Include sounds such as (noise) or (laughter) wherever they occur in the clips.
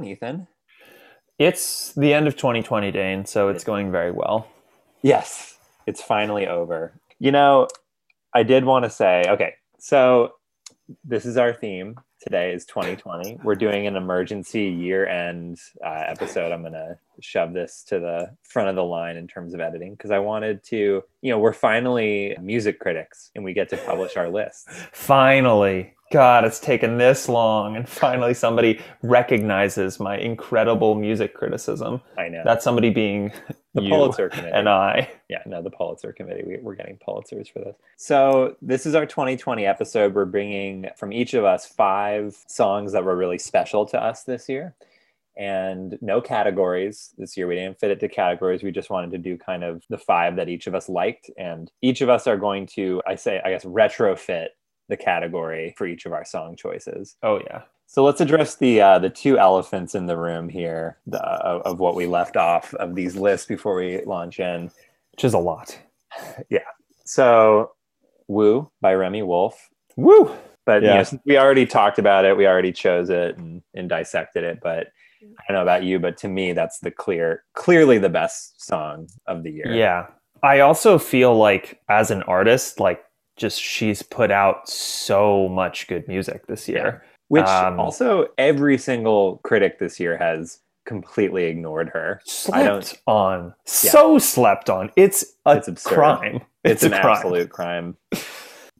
going, Ethan? It's the end of 2020, Dane, so it's going very well. Yes, it's finally over. You know, I did want to say, okay, so this is our theme. Today is 2020. We're doing an emergency year end uh, episode. I'm going to shove this to the front of the line in terms of editing because I wanted to, you know, we're finally music critics and we get to publish our lists. Finally. God, it's taken this long, and finally somebody recognizes my incredible music criticism. I know. That somebody being (laughs) the Pulitzer Committee. and I. Yeah, no, the Pulitzer Committee. We, we're getting Pulitzers for this. So, this is our 2020 episode. We're bringing from each of us five songs that were really special to us this year. And no categories this year. We didn't fit it to categories. We just wanted to do kind of the five that each of us liked. And each of us are going to, I say, I guess, retrofit the category for each of our song choices. Oh, yeah. So let's address the uh, the two elephants in the room here the, of, of what we left off of these lists before we launch in. Which is a lot. (laughs) Yeah. So, "Woo" by Remi Wolf. Woo! But Yeah. you know, we already talked about it, we already chose it and, and dissected it. But I don't know about you, but to me, that's the clear, clearly the best song of the year. Yeah. I also feel like as an artist, like just she's put out so much good music this year. Which Um, also every single critic this year has completely ignored her. I don't- Slept on. So slept on. It's a It's absurd. crime. it's, a an crime. absolute crime.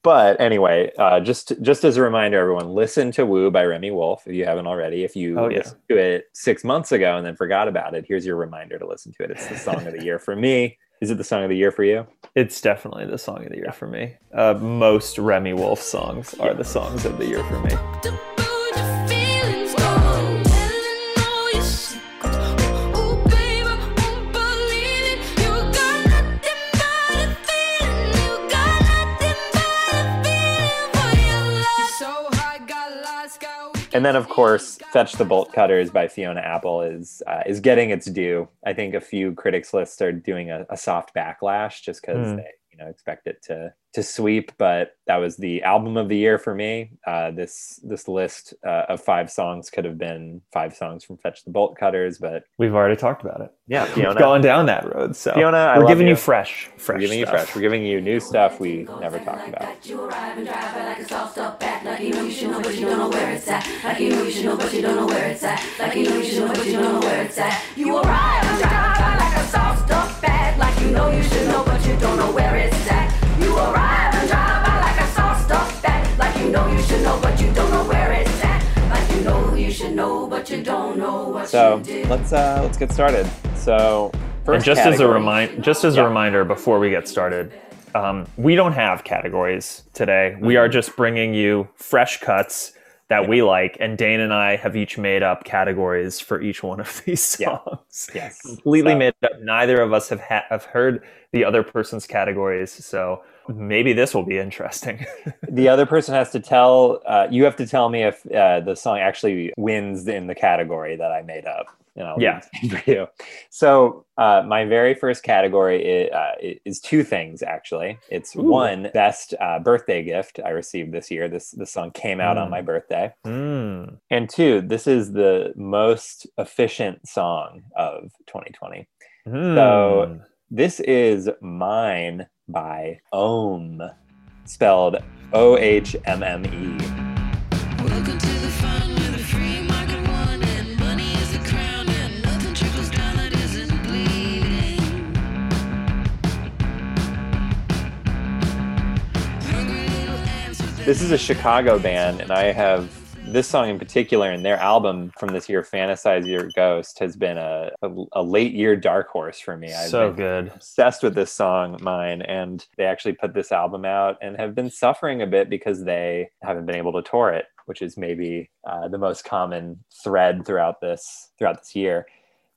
But anyway, uh, just just as a reminder, everyone, listen to "Woo" by Remi Wolf if you haven't already. If you Oh, yeah. listened to it six months ago and then forgot about it, here's your reminder to listen to it. It's the song of the year for me. Is it the song of the year for you? It's definitely the song of the year for me. Uh, most Remi Wolf songs are the songs of the year for me. And then, of course, "Fetch the Bolt Cutters" by Fiona Apple is uh, is getting its due. I think a few critics lists are doing a, a soft backlash just because Hmm. they you know expect it to to sweep. But that was the album of the year for me. Uh, this this list uh, of five songs could have been five songs from Fetch the Bolt Cutters, but We've already talked about it. yeah, We've gone down that road. So Fiona, I we're giving you, you. fresh, fresh. we're giving you fresh. We're giving you new stuff we never talked about. That you arrive and drive it like a soft up back. Like you know you should know, but you don't know where it's at. You know you should know, but you don't know where it's at. Like you know you should know, but you don't know where it's at. You arrive and drive it like a soft up bag. Like you know you should know, but you don't know where it's at. You arrive and drive it like a soft up bag. Like you know you should know, but you don't know where it's at. Like you know you should know, but you don't know what So you did. let's uh, let's get started. So first, and just as a category- remind, just as Yeah. a reminder before we get started, um, we don't have categories today. We are just bringing you fresh cuts that we like, and Dane and I have each made up categories for each one of (laughs) these Yeah. songs. yes, Completely So- made up. Neither of us have ha- have heard the other person's categories, so maybe this will be interesting. (laughs) the other person has to tell uh, you have to tell me if uh, the song actually wins in the category that i made up and i'll Yeah. the (laughs) for you so uh, my very first category is, uh, is two things actually it's Ooh. one best uh, birthday gift i received this year this this song came out on Mm. my birthday Mm. and two this is the most efficient song of 2020 Mm. this is mine by Ohmme spelled o-h-m-m-e Welcome this is a Chicago band, and I have this song in particular, and their album from this year, "Fantasize Your Ghost," has been a, a, a late year dark horse for me. I've so been good. obsessed with this song, mine, and they actually put this album out and have been suffering a bit because they haven't been able to tour it, which is maybe uh, the most common thread throughout this throughout this year.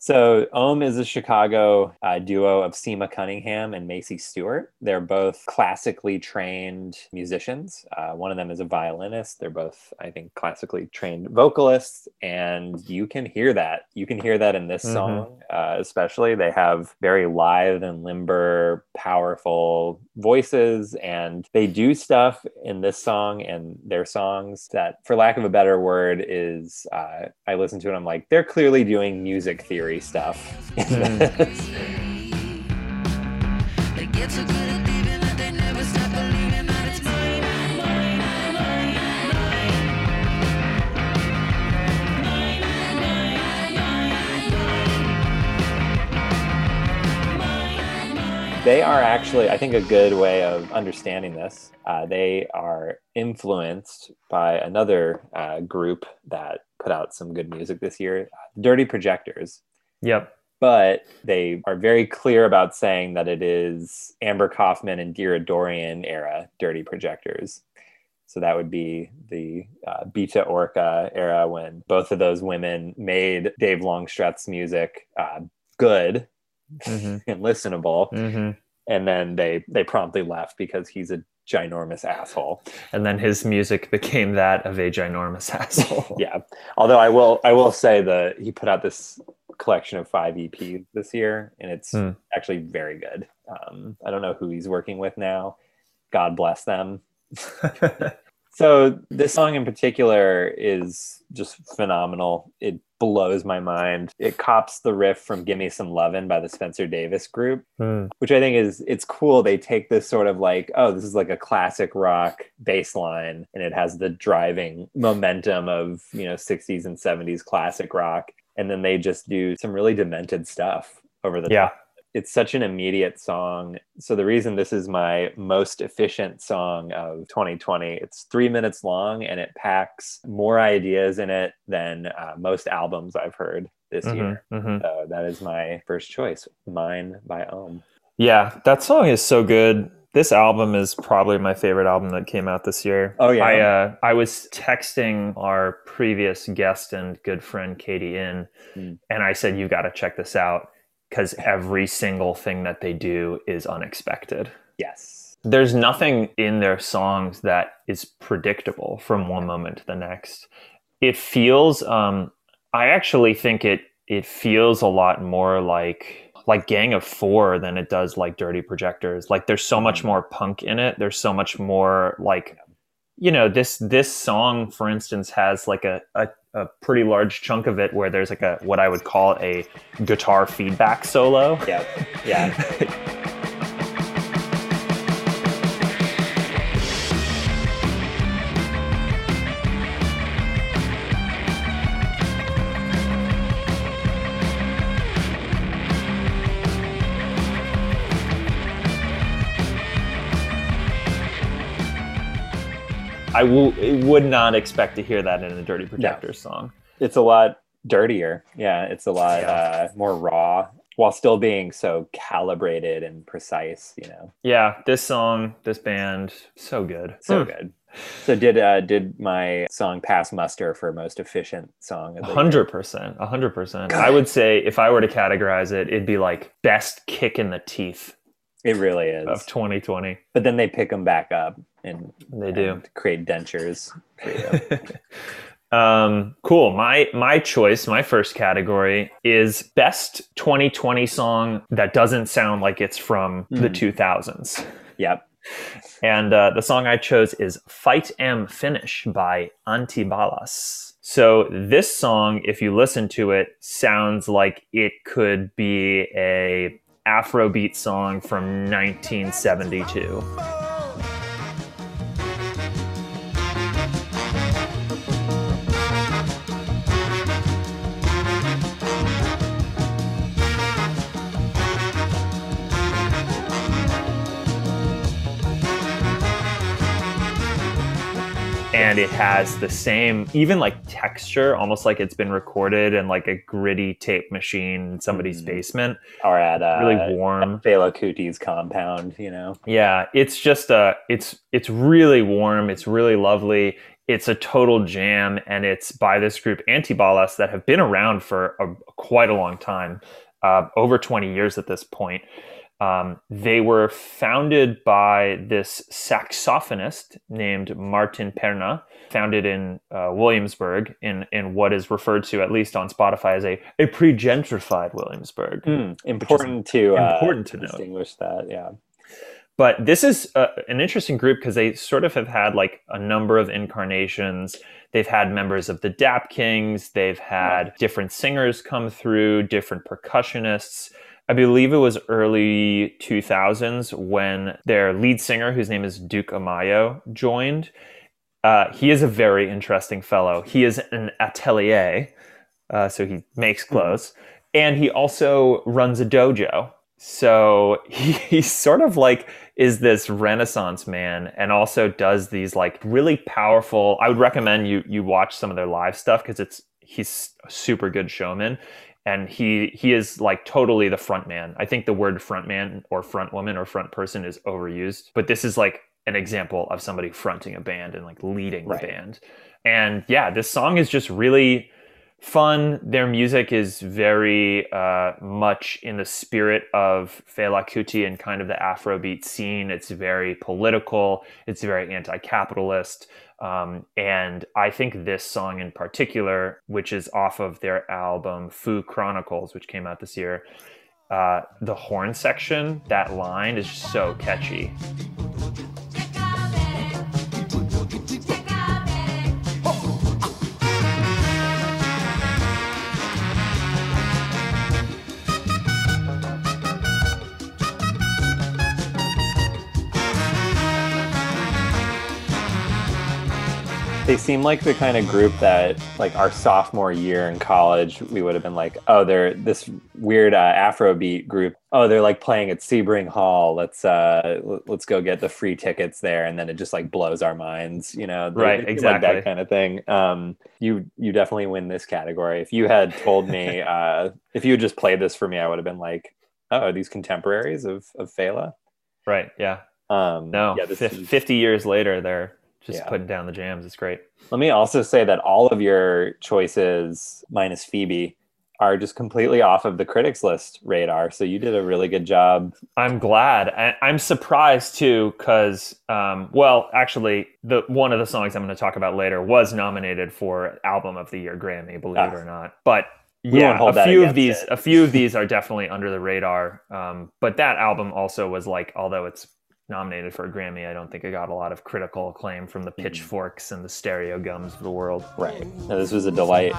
So Ohmme is a Chicago uh, duo of Sima Cunningham and Macie Stewart. They're both classically trained musicians. Uh, one of them is a violinist. They're both, I think, classically trained vocalists, and you can hear that. You can hear that in this Mhm. song, uh, especially. They have very lithe and limber, powerful voices and they do stuff in this song and their songs that for lack of a better word is uh, i listen to it i'm like they're clearly doing music theory stuff. (laughs) They are actually i think a good way of understanding this. Uh, they are influenced by another uh, group that put out some good music this year dirty projectors Yep. but they are very clear about saying that it is Amber Coffman and Deradoorian era Dirty Projectors. So that would be the uh, Bitte Orca era when both of those women made Dave Longstreth's music uh, good hmm (laughs) and listenable, hmm and then they they promptly left because he's a ginormous asshole. And then his music became that of a ginormous (laughs) asshole. (laughs) yeah. Although I will I will say that he put out this collection of five EPs this year, and it's Hmm. actually very good. Um, I don't know who he's working with now. God bless them. (laughs) So this song in particular is just phenomenal. It blows my mind. It cops the riff from "Give Me Some Lovin'" by the Spencer Davis Group, Hmm. which I think is it's cool. They take this sort of like, oh, this is like a classic rock bass line, and it has the driving momentum of you know 60s and 70s classic rock, and then they just do some really demented stuff over the Yeah. it's such an immediate song. So the reason this is my most efficient song of 2020, it's three minutes long and it packs more ideas in it than uh, most albums I've heard this Mhm, year. mhm. So that is my first choice, "Mine" by Ohmme. Yeah, that song is so good. This album is probably my favorite album that came out this year. Oh, yeah? I uh, I was texting our previous guest and good friend Katie in, Mm. and I said you've got to check this out because every single thing that they do is unexpected. Yes. There's nothing in their songs that is predictable from one moment to the next. It feels um I actually think it it feels a lot more like like Gang of 4 than it does like Dirty Projectors. Like there's so much Mhm. more punk in it. There's so much more like you know, this this song for instance has like a a a pretty large chunk of it where there's like a what I would call a guitar feedback solo. Yeah. Yeah. (laughs) I would not expect to hear that in a Dirty Projectors song. it's a lot dirtier. Yeah. It's a lot Yeah. uh, more raw while still being so calibrated and precise, you know. Yeah, this song, this band, so good. So Hmm. good. So did uh did my song pass muster for most efficient song of the hundred percent, a hundred percent. I would say if I were to categorize it, it'd be like best kick in the teeth? It really is. of 2020. But then they pick them back up and They do. create dentures. (laughs) Um, cool. My my choice, my first category is best 2020 song that doesn't sound like it's from the Hmm. 2000s. yep. And uh, the song I chose is Fight Am Finish by Antibalas. So, this song, if you listen to it, sounds like it could be a Afrobeat song from 1972. And it has the same even like texture almost like it's been recorded in like a gritty tape machine in somebody's Mhm. basement Or at uh really warm Fela Kuti's compound, you know. yeah it's just a it's it's really warm it's really lovely it's a total jam and it's by this group antibalas that have been around for a, quite a long time uh, over 20 years at this point um, they were founded by this saxophonist named Martin Perna, founded in uh, Williamsburg, in, in what is referred to, at least on Spotify, as a, a pre gentrified Williamsburg. Hmm, important to uh, important to note. distinguish that. Yeah. But this is uh, an interesting group because they sort of have had like a number of incarnations. They've had members of the Dap Kings. They've had different singers come through, different percussionists. I believe it was early 2000s when their lead singer, whose name is Duke Amayo, joined. Uh, he is a very interesting fellow. He is an atelier, uh, so he makes clothes, and he also runs a dojo. So (laughs) he, he's sort of like is this renaissance man and also does these like really powerful i would recommend you you watch some of their live stuff because it's he's a super good showman and he he is like totally the front man i think the word front man or front woman or front person is overused but this is like an example of somebody fronting a band and like leading Right. the band and yeah this song is just really fun. Their music is very uh, much in the spirit of Fela Kuti and kind of the Afrobeat scene. It's very political. It's very anti-capitalist. Um, and I think this song in particular, which is off of their album Fu Chronicles, which came out this year, uh, the horn section, that line is so catchy. They seem like the kind of group that, like our sophomore year in college, we would have been like, oh, they're this weird uh, Afrobeat group. Oh, they're like playing at Sebring Hall. Let's uh, let's go get the free tickets there, and then it just like blows our minds, you know? They- Right, they exactly. Like that kind of thing. Um, you you definitely win this category. If you had told me, (laughs) uh, if you had just played this for me, I would have been like, oh, are these contemporaries of of Fela? Right. Yeah. Um, No. yeah, this is- 50 years later, they're just Yeah. putting down the jams. It's great. Let me also say that all of your choices, minus Phoebe, are just completely off of the critics list radar. So you did a really good job. I'm glad. I, I'm surprised too, because um, well, actually, the one of the songs I'm going to talk about later was nominated for Album of the Year Grammy, believe Ah. it or not. But We yeah, a few of these, it. a few of these are definitely under the radar. Um, but that album also was like, although it's nominated for a Grammy, I don't think it got a lot of critical acclaim from the Mm-hmm. pitchforks and the stereo gums of the world. Right. Now, this was a delight.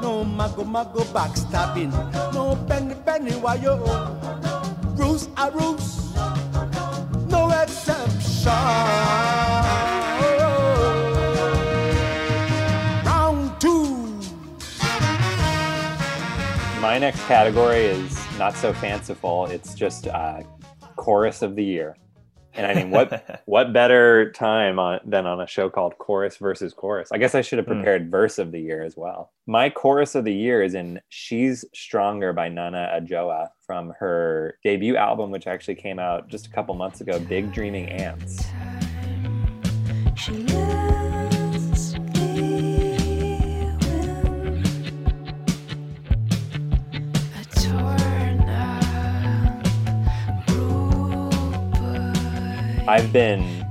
No mago mago backstabbing. No penny penny why you Roos a roos. No exemption. Round two. My next category is not so fanciful. It's just uh, chorus of the year. And I mean, what (laughs) what better time on, than on a show called Chorus versus Chorus? I guess I should have Hmm. prepared verse of the year as well. My chorus of the year is in "She's Stronger" by Nana Adjoa from her debut album, which actually came out just a couple months ago. Big Dreaming Ants. I've been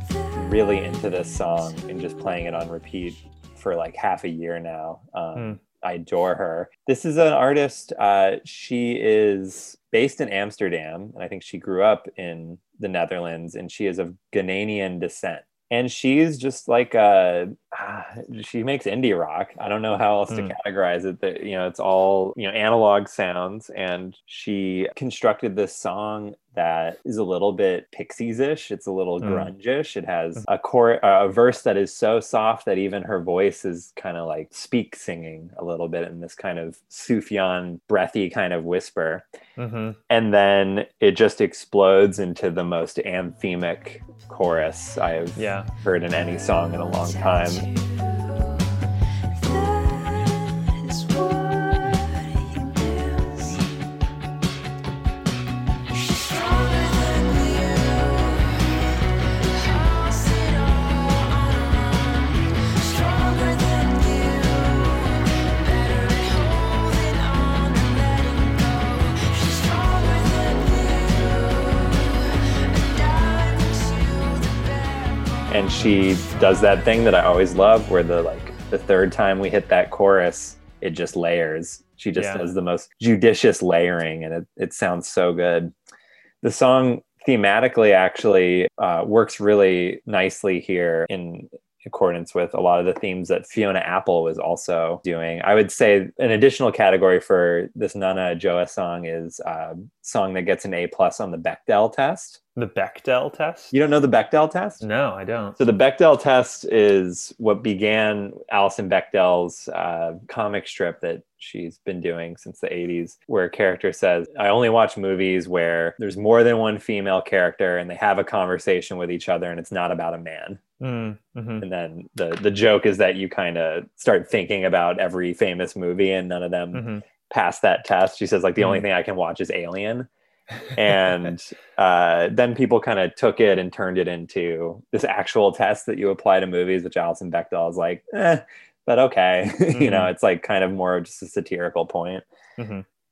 really into this song and just playing it on repeat for like half a year now. Um, Hmm. I adore her. This is an artist. Uh, she is based in Amsterdam, and I think she grew up in the Netherlands, and she is of Ghanaian descent. And she's just like uh ah, she makes indie rock. I don't know how else to Hmm. categorize it. That you know, it's all you know analog sounds, and she constructed this song that is a little bit Pixies-ish. It's a little Hmm. grunge-ish. It has a core, a verse that is so soft that even her voice is kind of like speak singing a little bit in this kind of Sufjan breathy kind of whisper hmm and then it just explodes into the most anthemic chorus I've Yeah. heard in any song in a long time. She does that thing that I always love where the like the third time we hit that chorus it just layers she just Yeah. does the most judicious layering and it, it sounds so good the song thematically actually uh, works really nicely here in accordance with a lot of the themes that Fiona Apple was also doing. I would say an additional category for this Nana Adjoa song is a song that gets an A plus on the Bechdel test. The Bechdel test? You don't know the Bechdel test? No, I don't. So the Bechdel test is what began Alison Bechdel's uh, comic strip that she's been doing since the 80s, where a character says, I only watch movies where there's more than one female character and they have a conversation with each other and it's not about a man. Mm, mhm. And then the the joke is that you kind of start thinking about every famous movie and none of them Mhm. pass that test. She says like the only Mhm. thing I can watch is Alien. (laughs) and uh, then people kind of took it and turned it into this actual test that you apply to movies, which Alison Bechdel is like, eh, but okay. (laughs) you know, Mhm. it's like kind of more just a satirical point.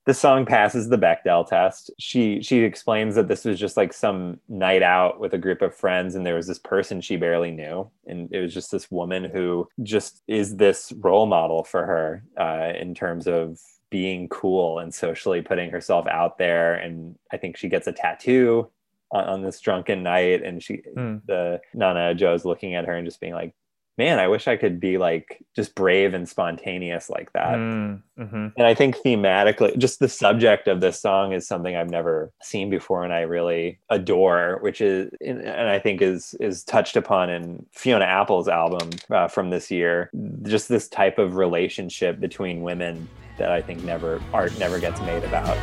The song passes the Bechdel test. She she explains that this was just like some night out with a group of friends, and there was this person she barely knew, and it was just this woman who just is this role model for her uh, in terms of being cool and socially putting herself out there. And I think she gets a tattoo on, on this drunken night, and she Hmm. the Nana Joe's looking at her and just being like, "Man, I wish I could be like just brave and spontaneous like that." Mm, mhm. and I think thematically, just the subject of this song is something I've never seen before, and I really adore. Which is, and I think is is touched upon in Fiona Apple's album uh, from this year. Just this type of relationship between women that I think never art never gets made about.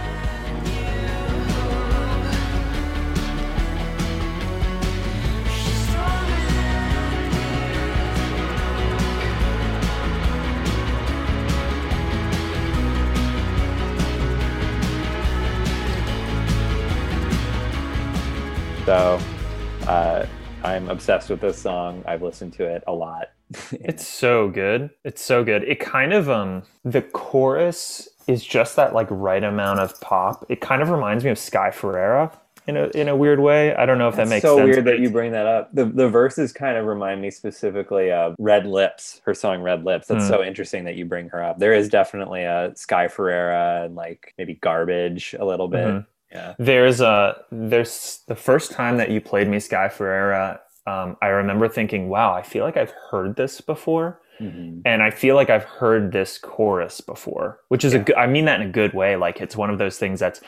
Obsessed with this song. I've listened to it a lot. (laughs) It's so good. It's so good. It kind of um the chorus is just that like right amount of pop. It kind of reminds me of Sky Ferreira in a in a weird way. I don't know if that makes so sense. weird that you bring that up. The the verses kind of remind me specifically of Red Lips, her song Red Lips. That's Hmm. so interesting that you bring her up. There is definitely a Sky Ferreira and like maybe Garbage a little bit. Mhm. Yeah. There's a there's the first time that you played me Sky Ferreira. Um, I remember thinking, "Wow, I feel like I've heard this before." Mhm. and I feel like I've heard this chorus before, which is a good. I mean that in a good way. Like it's one of those things that's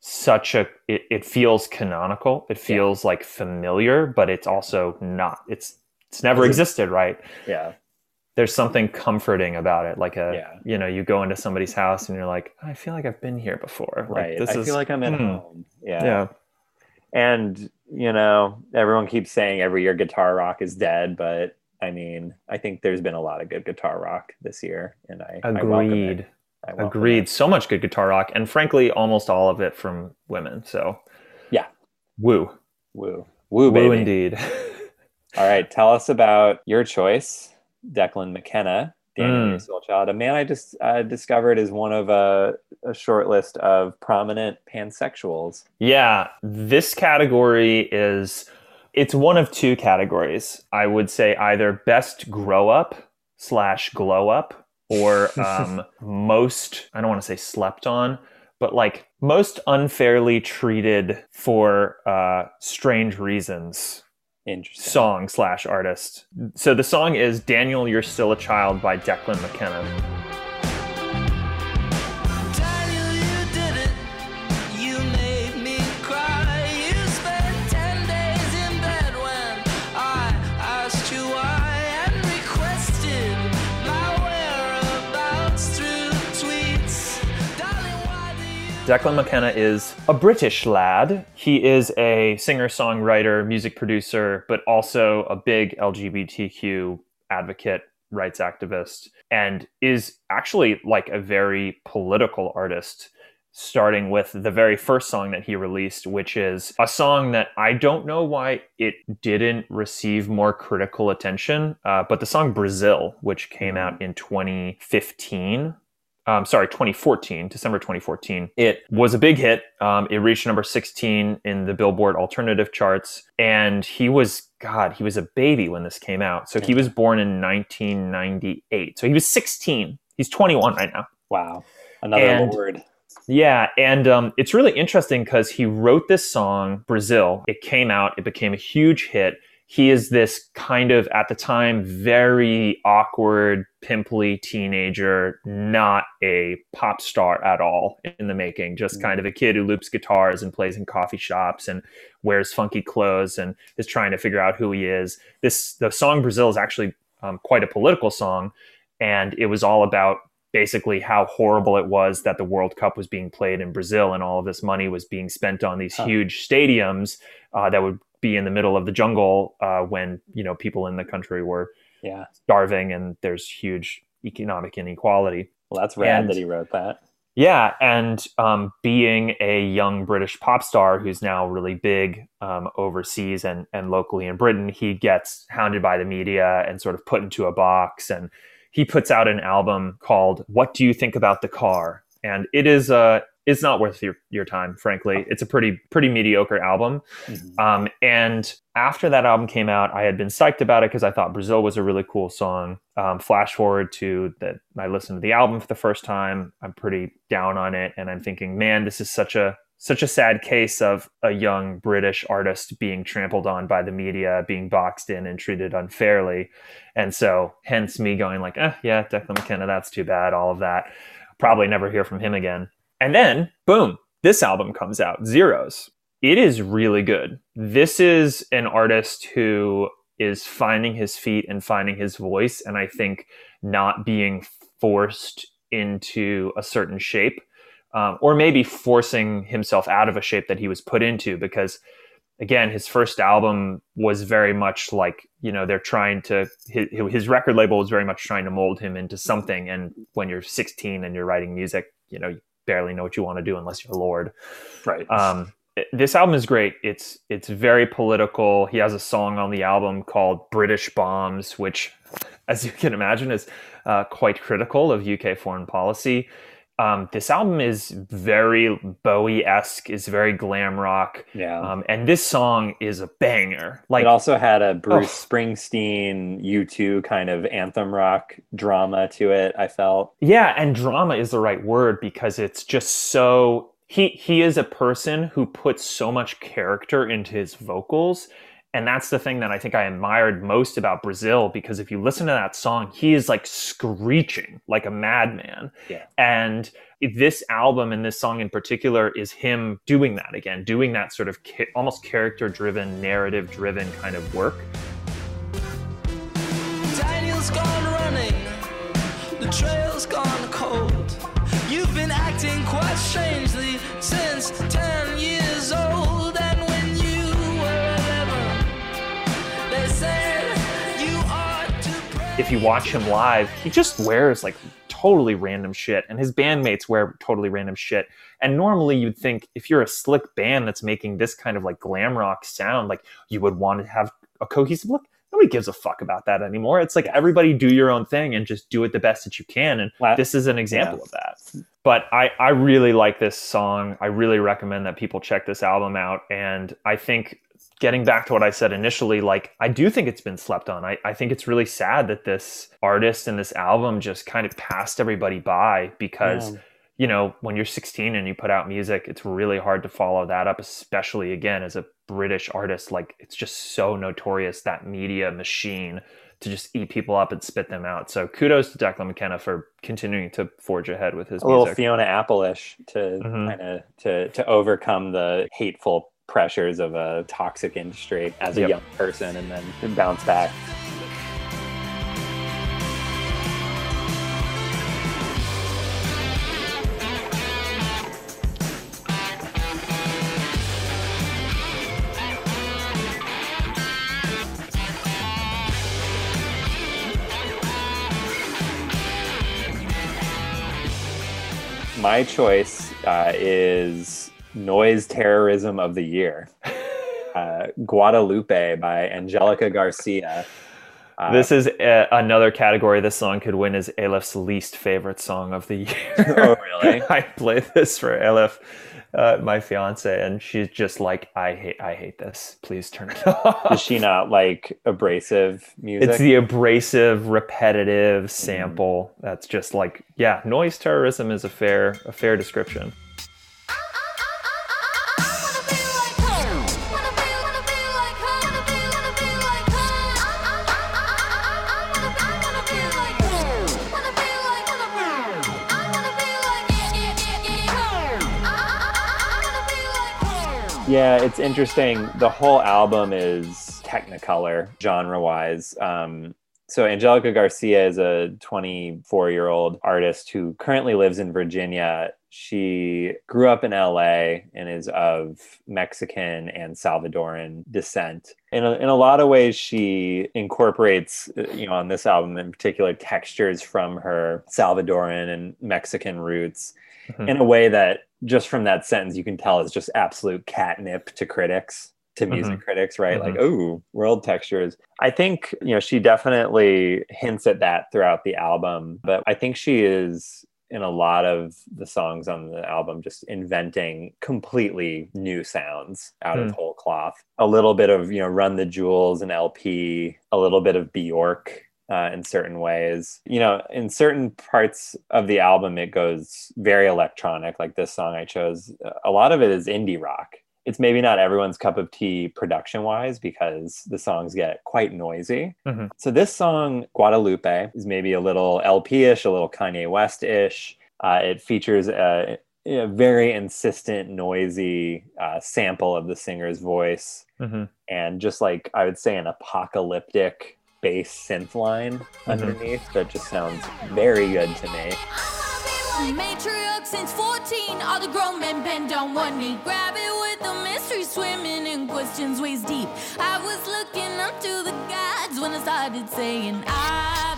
such a. It, it feels canonical. It feels like familiar, but it's also not. It's it's never existed, right? Yeah. There's something comforting about it. Like a, Yeah. you know, you go into somebody's house and you're like, I feel like I've been here before. Like, Right. this I is, feel like I'm at hmm, home. Yeah. Yeah. And, you know, everyone keeps saying every year guitar rock is dead, but I mean, I think there's been a lot of good guitar rock this year, and I I. Agreed. I welcome Agreed. it. So much good guitar rock, and frankly, almost all of it from women. So, Yeah. woo, Woo, woo, woo, indeed. (laughs) All right, tell us about your choice, Declan McKenna, Daniel Mm. A man I just uh, discovered is one of a, a short list of prominent pansexuals. Yeah, this category is it's one of two categories. I would say either best grow up slash glow up or (laughs) um, most I don't want to say slept on, but like most unfairly treated for uh, strange reasons. Song slash artist. So the song is Daniel, You're Still a Child by Declan McKenna. Declan McKenna is a British lad. He is a singer, songwriter, music producer, but also a big LGBTQ advocate, rights activist, and is actually like a very political artist. Starting with the very first song that he released, which is a song that I don't know why it didn't receive more critical attention, uh, but the song Brazil, which came out in 2015, um, sorry, 2014, December 2014. It was a big hit. Um, it reached number 16 in the Billboard alternative charts. And he was, God, he was a baby when this came out. So he was born in 1998. So he was 16. He's 21 right now. Wow. Another And- Lorde. Yeah, and um, it's really interesting because he wrote this song, Brazil. It came out, it became a huge hit. He is this kind of, at the time, very awkward, pimply teenager, not a pop star at all in the making, just kind of a kid who loops guitars and plays in coffee shops and wears funky clothes and is trying to figure out who he is. This the song Brazil is actually um, quite a political song, and it was all about basically how horrible it was that the World Cup was being played in Brazil and all of this money was being spent on these Huh. huge stadiums uh, that would be in the middle of the jungle uh, when you know people in the country were Yeah. starving and there's huge economic inequality. Well, that's rad And- that he wrote that. Yeah, and um, being a young British pop star who's now really big um, overseas and, and locally in Britain, he gets hounded by the media and sort of put into a box. And he puts out an album called "What Do You Think About the Car?" And it is uh, it's not worth your, your time, frankly. It's a pretty pretty mediocre album. Mhm. Um, and after that album came out, I had been psyched about it because I thought Brazil was a really cool song. Um, flash forward to that, I listened to the album for the first time. I'm pretty down on it, and I'm thinking, man, this is such a such a sad case of a young British artist being trampled on by the media, being boxed in and treated unfairly. And so, hence me going like, eh, yeah, Declan McKenna, that's too bad. All of that. Probably never hear from him again. And then, boom, this album comes out, Zeros. It is really good. This is an artist who is finding his feet and finding his voice, and I think not being forced into a certain shape, um, or maybe forcing himself out of a shape that he was put into. Because, again, his first album was very much like you know they're trying to his, his record label was very much trying to mold him into something. And when you're 16 and you're writing music, you know barely know what you want to do unless you're Lorde. Right. Um, this album is great. It's it's very political. He has a song on the album called "British Bombs," which, as you can imagine, is uh, quite critical of UK foreign policy. Um, this album is very Bowie esque. It's very glam rock, yeah. um, and this song is a banger. Like it also had a Bruce Oh. Springsteen U2 kind of anthem rock drama to it, I felt. Yeah, and drama is the right word because it's just so he he is a person who puts so much character into his vocals. And that's the thing that I think I admired most about Brazil because if you listen to that song, he is like screeching like a madman. Yeah. And this album and this song in particular is him doing that again, doing that sort of ca- almost character driven, narrative driven kind of work. Daniel's gone running, the trail's gone cold. You've been acting quite strangely since 10 if you watch him live, he just wears like totally random shit, and his bandmates wear totally random shit. And normally, you'd think if you're a slick band that's making this kind of like glam rock sound, like you would want to have a cohesive look. Nobody gives a fuck about that anymore. It's like everybody do your own thing and just do it the best that you can. And Well, this is an example yeah. of that. But I, I really like this song. I really recommend that people check this album out. And I think getting back to what I said initially, like I do think it's been slept on. I, I think it's really sad that this artist and this album just kind of passed everybody by because Yeah. you know, when you're 16 and you put out music, it's really hard to follow that up, especially again as a British artist. Like it's just so notorious that media machine to just eat people up and spit them out. So kudos to Declan McKenna for continuing to forge ahead with his a little music. Fiona Apple-ish to Mhm. kind of to to overcome the hateful pressures of a toxic industry as a Yep. young person and then bounce back. My choice uh, is noise terrorism of the year. (laughs) Uh, Guadalupe by Angelica Garcia. Uh, this is uh another category this song could win as Elif's least favorite song of the year. (laughs) Oh, really? (laughs) I play this for Elif uh, my fiance, and she's just like, "I hate, I hate this. Please turn it off." Is she not like abrasive music? It's the abrasive, repetitive sample. That's just like, yeah, noise terrorism is a fair, a fair description. Yeah, it's interesting. The whole album is technicolor genre wise. Um, so Angelica Garcia is a 24 year old artist who currently lives in Virginia. She grew up in LA and is of Mexican and Salvadoran descent. In a, in a lot of ways, she incorporates, uh, you know, on this album in particular, textures from her Salvadoran and Mexican roots Mhm. in a way that just from that sentence you can tell it's just absolute catnip to critics to music critics right? Like oh world textures. I think you know she definitely hints at that throughout the album but i think she is in a lot of the songs on the album just inventing completely new sounds out of Hmm. whole cloth. A little bit of you know run the jewels and lp a little bit of bjork uh, in certain ways. You know, in certain parts of the album, it goes very electronic, like this song I chose. A lot of it is indie rock. It's maybe not everyone's cup of tea production wise because the songs get quite noisy. Mhm. So, this song, Guadalupe, is maybe a little LP ish, a little Kanye West ish. Uh, it features a, a very insistent, noisy uh, sample of the singer's voice hmm and just like I would say an apocalyptic bass synth line mm-hmm. underneath that just sounds very good to me. Matriarch since 14, all the grown men bend on one knee. Grab it with the mystery swimming in questions waist deep. I was looking up to the gods when I started saying Ave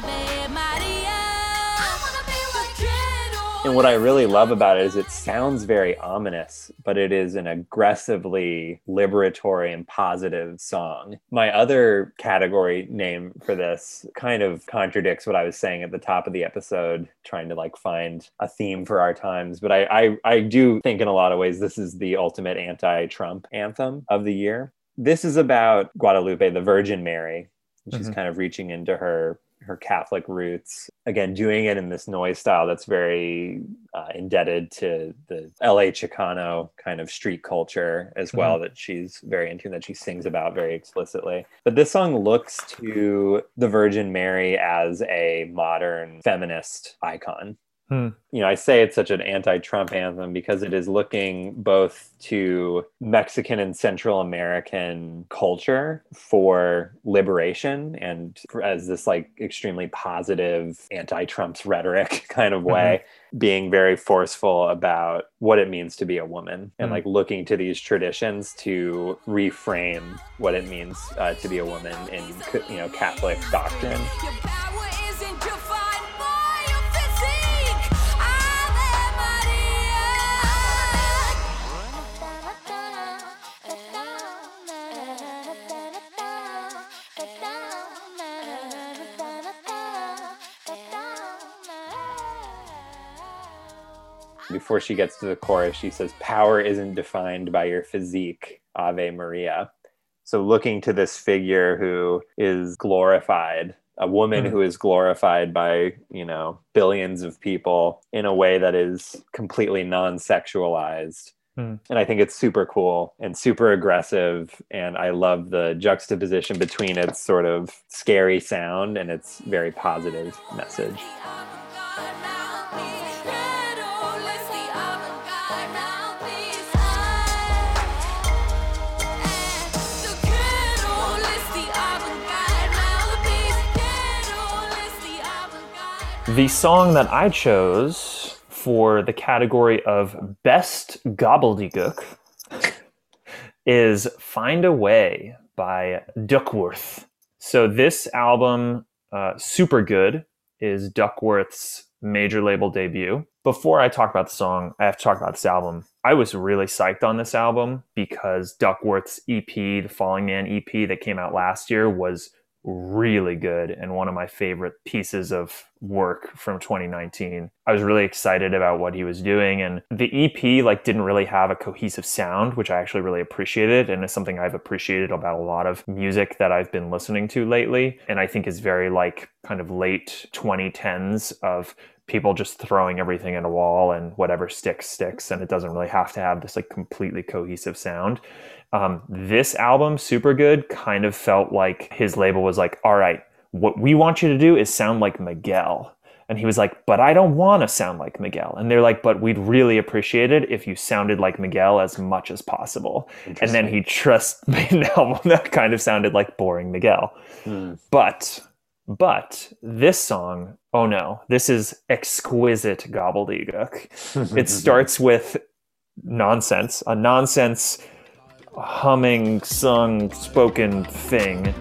And what I really love about it is it sounds very ominous, but it is an aggressively liberatory and positive song. My other category name for this kind of contradicts what I was saying at the top of the episode, trying to like find a theme for our times. But I, I, I do think in a lot of ways this is the ultimate anti-Trump anthem of the year. This is about Guadalupe, the Virgin Mary. She's Mhm. kind of reaching into her her Catholic roots. Again, doing it in this noise style that's very uh, indebted to the LA Chicano kind of street culture as well, that she's very into, that she sings about very explicitly. But this song looks to the Virgin Mary as a modern feminist icon. Hmm. You know, I say it's such an anti Trump anthem because it is looking both to Mexican and Central American culture for liberation and as this like extremely positive anti Trump's rhetoric (laughs) kind of way, being very forceful about what it means to be a woman and Mhm. like looking to these traditions to reframe what it means uh, to be a woman in, you know, Catholic doctrine. Before she gets to the chorus, she says, Power isn't defined by your physique, Ave Maria. So, looking to this figure who is glorified, a woman Mhm. who is glorified by, you know, billions of people in a way that is completely non sexualized. Mhm. And I think it's super cool and super aggressive. And I love the juxtaposition between its sort of scary sound and its very positive message. The song that I chose for the category of best gobbledygook is Find a Way by Duckwrth. So this album, uh, Super Good, is Duckwrth's major label debut. Before I talk about the song, I have to talk about this album. I was really psyched on this album because Duckwrth's EP, the Falling Man EP that came out last year, was really good and one of my favorite pieces of work from 2019. I was really excited about what he was doing and the EP like didn't really have a cohesive sound, which I actually really appreciated and is something I've appreciated about a lot of music that I've been listening to lately and I think is very like kind of late 2010s of people just throwing everything at a wall and whatever sticks sticks and it doesn't really have to have this like completely cohesive sound um, this album super good kind of felt like his label was like all right what we want you to do is sound like miguel. And he was like but i don't want to sound like miguel. And they're like but we'd really appreciate it if you sounded like miguel as much as possible. And then he just (laughs) made an album that kind of sounded like boring miguel. Hmm. but but this song, oh no, this is exquisite gobbledygook. it (laughs) starts with nonsense, a nonsense humming, sung, spoken thing.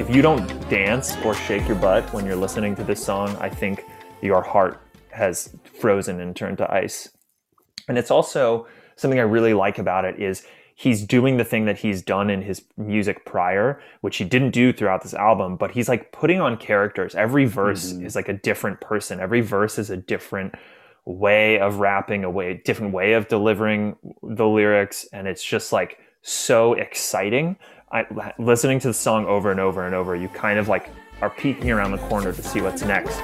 If you don't dance or shake your butt when you're listening to this song, I think your heart has frozen and turned to ice. And it's also something I really like about it is he's doing the thing that he's done in his music prior, which he didn't do throughout this album, but he's like putting on characters. Every verse mm-hmm. is like a different person. Every verse is a different way of rapping, a way different way of delivering the lyrics, and it's just like so exciting. I, listening to the song over and over and over, you kind of like are peeking around the corner to see what's next.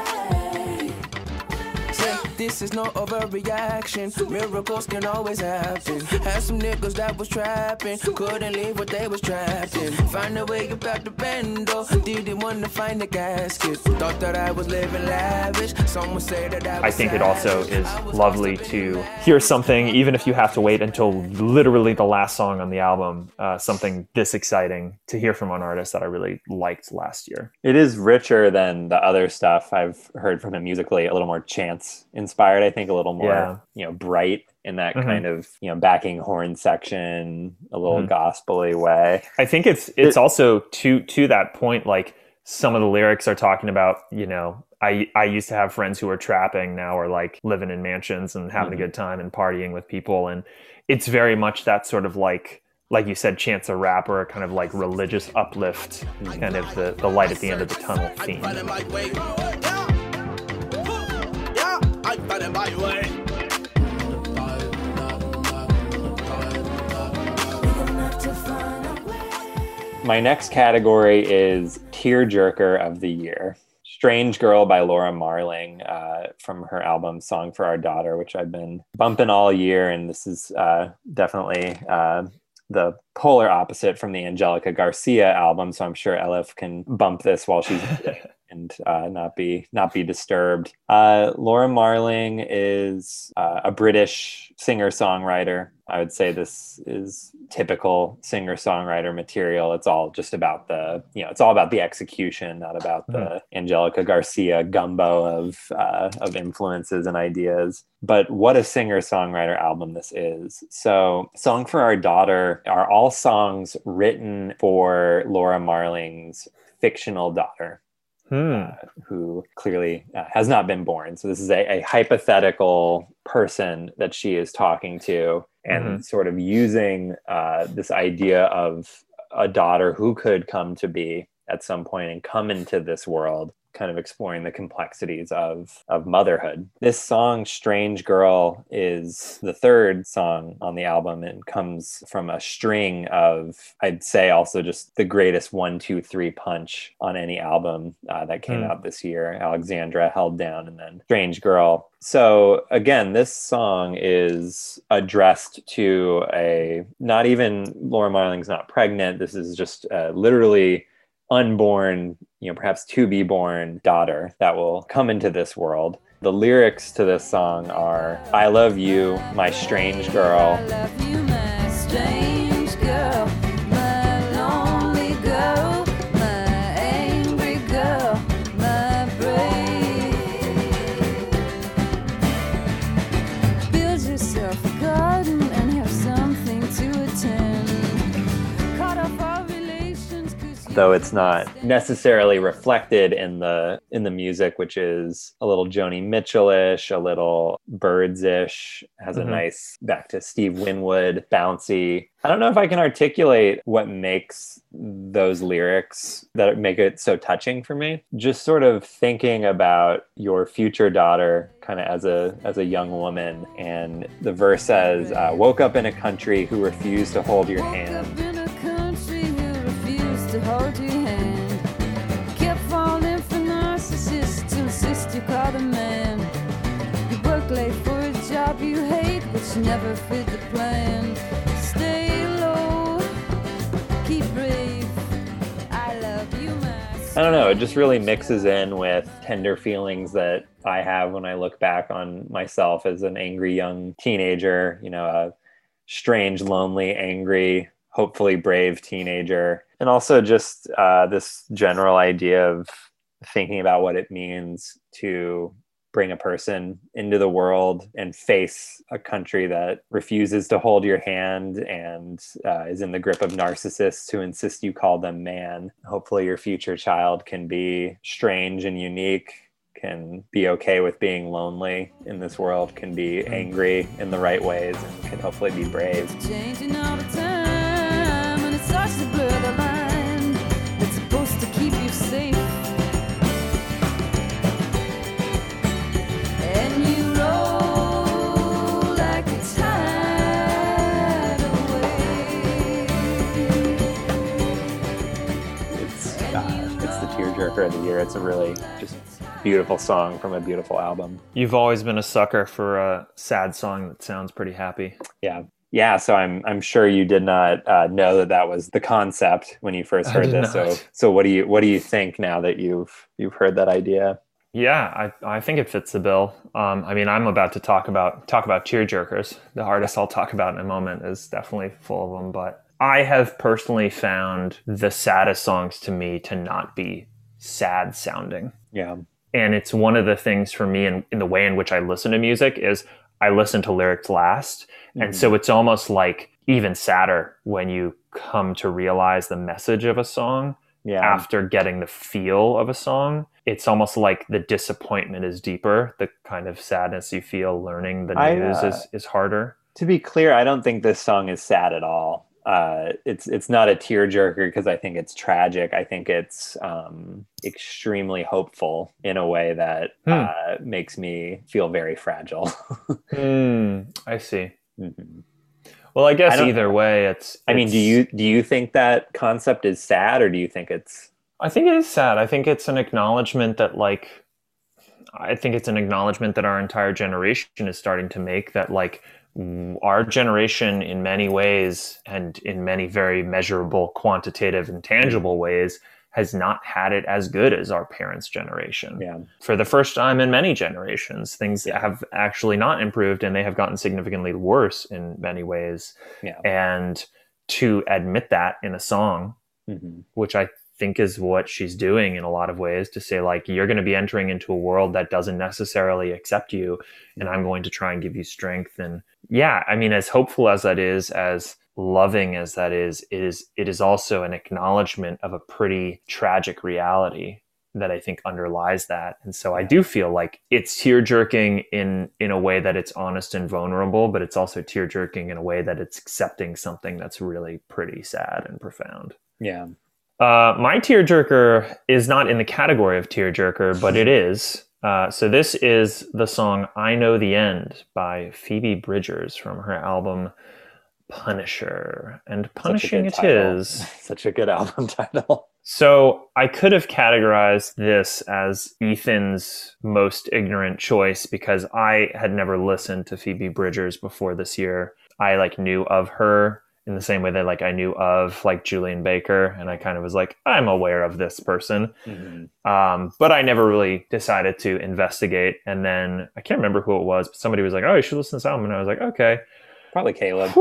Say, This is no overreaction. Miracles can always happen. Had some niggas that was trapping, couldn't leave what they was trapped in. Find a way about the bendo. Didn't want to find the gasket. Thought that I was living lavish. Someone say that I was I think it also is lovely to hear something, even if you have to wait until literally the last song on the album, uh, something this exciting to hear from an artist that I really liked last year. It is richer than the other stuff I've heard from him musically, a little more chance inspired, I think, a little more, Yeah. you know, bright in that Mhm. kind of, you know, backing horn section, a little Mhm. gospely way. I think it's it's also to to that point, like some of the lyrics are talking about, you know, I I used to have friends who were trapping, now are like living in mansions and having Mhm. a good time and partying with people, and it's very much that sort of like like you said, Chance the Rapper, kind of like religious uplift, kind of the, the light at the end of the tunnel theme. My next category is Tearjerker of the Year. Strange Girl by Laura Marling uh, from her album Song for Our Daughter, which I've been bumping all year. And this is uh, definitely uh, the polar opposite from the Angelica Garcia album. So I'm sure Elif can bump this while she's (laughs) and uh, not be not be disturbed. Uh, Laura Marling is uh, a British singer songwriter. I would say this is typical singer songwriter material. It's all just about the you know it's all about the execution, not about the Angelica Garcia gumbo of uh, of influences and ideas. But what a singer songwriter album this is! So, "Song for Our Daughter" are all songs written for Laura Marling's fictional daughter Hmm. who clearly uh, has not been born. So this is a, a hypothetical person that she is talking to and sort of using uh, this idea of a daughter who could come to be at some point and come into this world kind of exploring the complexities of of motherhood. This song Strange Girl is the third song on the album and comes from a string of I'd say also just the greatest one two three punch on any album uh, that came Hmm. out this year. Alexandra held down and then Strange Girl. So again, this song is addressed to a not even Laura Marling's not pregnant. This is just uh, literally unborn, you know, perhaps to be born daughter that will come into this world. The lyrics to this song are I love you, my strange girl. Though it's not necessarily reflected in the in the music, which is a little Joni Mitchell-ish, a little Byrds-ish, has Mhm. a nice back to Steve Winwood, bouncy. I don't know if I can articulate what makes those lyrics that make it so touching for me. Just sort of thinking about your future daughter, kind of as a as a young woman, and the verse says, uh, "Woke up in a country who refused to hold your hand." To hold your hand. Kept falling for narcissists to insist you call the man. You work late for a job you hate, which never fit the plan. Stay low, keep brave. I love you, I don't know. It just really mixes in with tender feelings that I have when I look back on myself as an angry young teenager, you know, a strange, lonely, angry, hopefully brave teenager. And also just uh, this general idea of thinking about what it means to bring a person into the world and face a country that refuses to hold your hand and uh, is in the grip of narcissists who insist you call them man. Hopefully, your future child can be strange and unique, can be okay with being lonely in this world, can be angry in the right ways, and can hopefully be brave. Starts to blur the line that's supposed to keep you safe. And you roll like a tidal wave. It's uh, it's the tearjerker of the year. It's a really just beautiful song from a beautiful album. You've always been a sucker for a sad song that sounds pretty happy. Yeah. Yeah, so I'm I'm sure you did not uh, know that that was the concept when you first heard this. So not. so what do you what do you think now that you've you've heard that idea? Yeah, I, I think it fits the bill. Um, I mean, I'm about to talk about talk about tearjerkers. The artist I'll talk about in a moment is definitely full of them. But I have personally found the saddest songs to me to not be sad sounding. Yeah. and it's one of the things for me in, in the way in which i listen to music is i listen to lyrics last. And so it's almost like even sadder when you come to realize the message of a song Yeah. after getting the feel of a song. It's almost like the disappointment is deeper. The kind of sadness you feel learning the I, news uh, is, is harder. To be clear, I don't think this song is sad at all. Uh, it's it's not a tearjerker because I think it's tragic. I think it's um, extremely hopeful in a way that Hmm. uh, makes me feel very fragile. (laughs) Hmm, i see Mhm. well i guess I either way it's I mean, do you do you think that concept is sad, or do you think it's I think it is sad. I think it's an acknowledgement that like I think it's an acknowledgement that our entire generation is starting to make that like our generation in many ways and in many very measurable quantitative and tangible ways has not had it as good as our parents generation. Yeah. For the first time in many generations things have actually not improved and they have gotten significantly worse in many ways. Yeah. And to admit that in a song Mhm. which I think is what she's doing in a lot of ways to say like you're going to be entering into a world that doesn't necessarily accept you and I'm going to try and give you strength and yeah I mean as hopeful as that is as loving as that is it is it is also an acknowledgement of a pretty tragic reality that I think underlies that. And so I do feel like it's tear jerking in in a way that it's honest and vulnerable but it's also tear jerking in a way that it's accepting something that's really pretty sad and profound. Yeah. Uh, my tearjerker is not in the category of tear jerker, but it is. Uh, so this is the song "I Know the End" by Phoebe Bridgers from her album Punisher, and punishing it is. (laughs) such a good album (laughs) title. So I could have categorized this as Ethan's most ignorant choice because I had never listened to Phoebe Bridgers before this year. I like knew of her in the same way that like I knew of like Julien Baker and I kind of was like I'm aware of this person. Mhm. Um, but I never really decided to investigate. And then I can't remember who it was, but somebody was like, "Oh, you should listen to this album," and I was like, "Okay." Probably Caleb.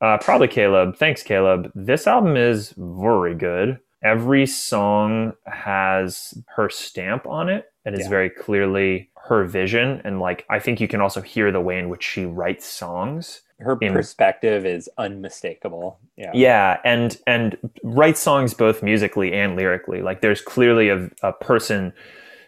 Uh, probably Caleb. Thanks, Caleb. This album is very good. Every song has her stamp on it and is Yeah. very clearly her vision. And like, I think you can also hear the way in which she writes songs her perspective is unmistakable. Yeah. yeah and and writes songs both musically and lyrically like there's clearly a, a person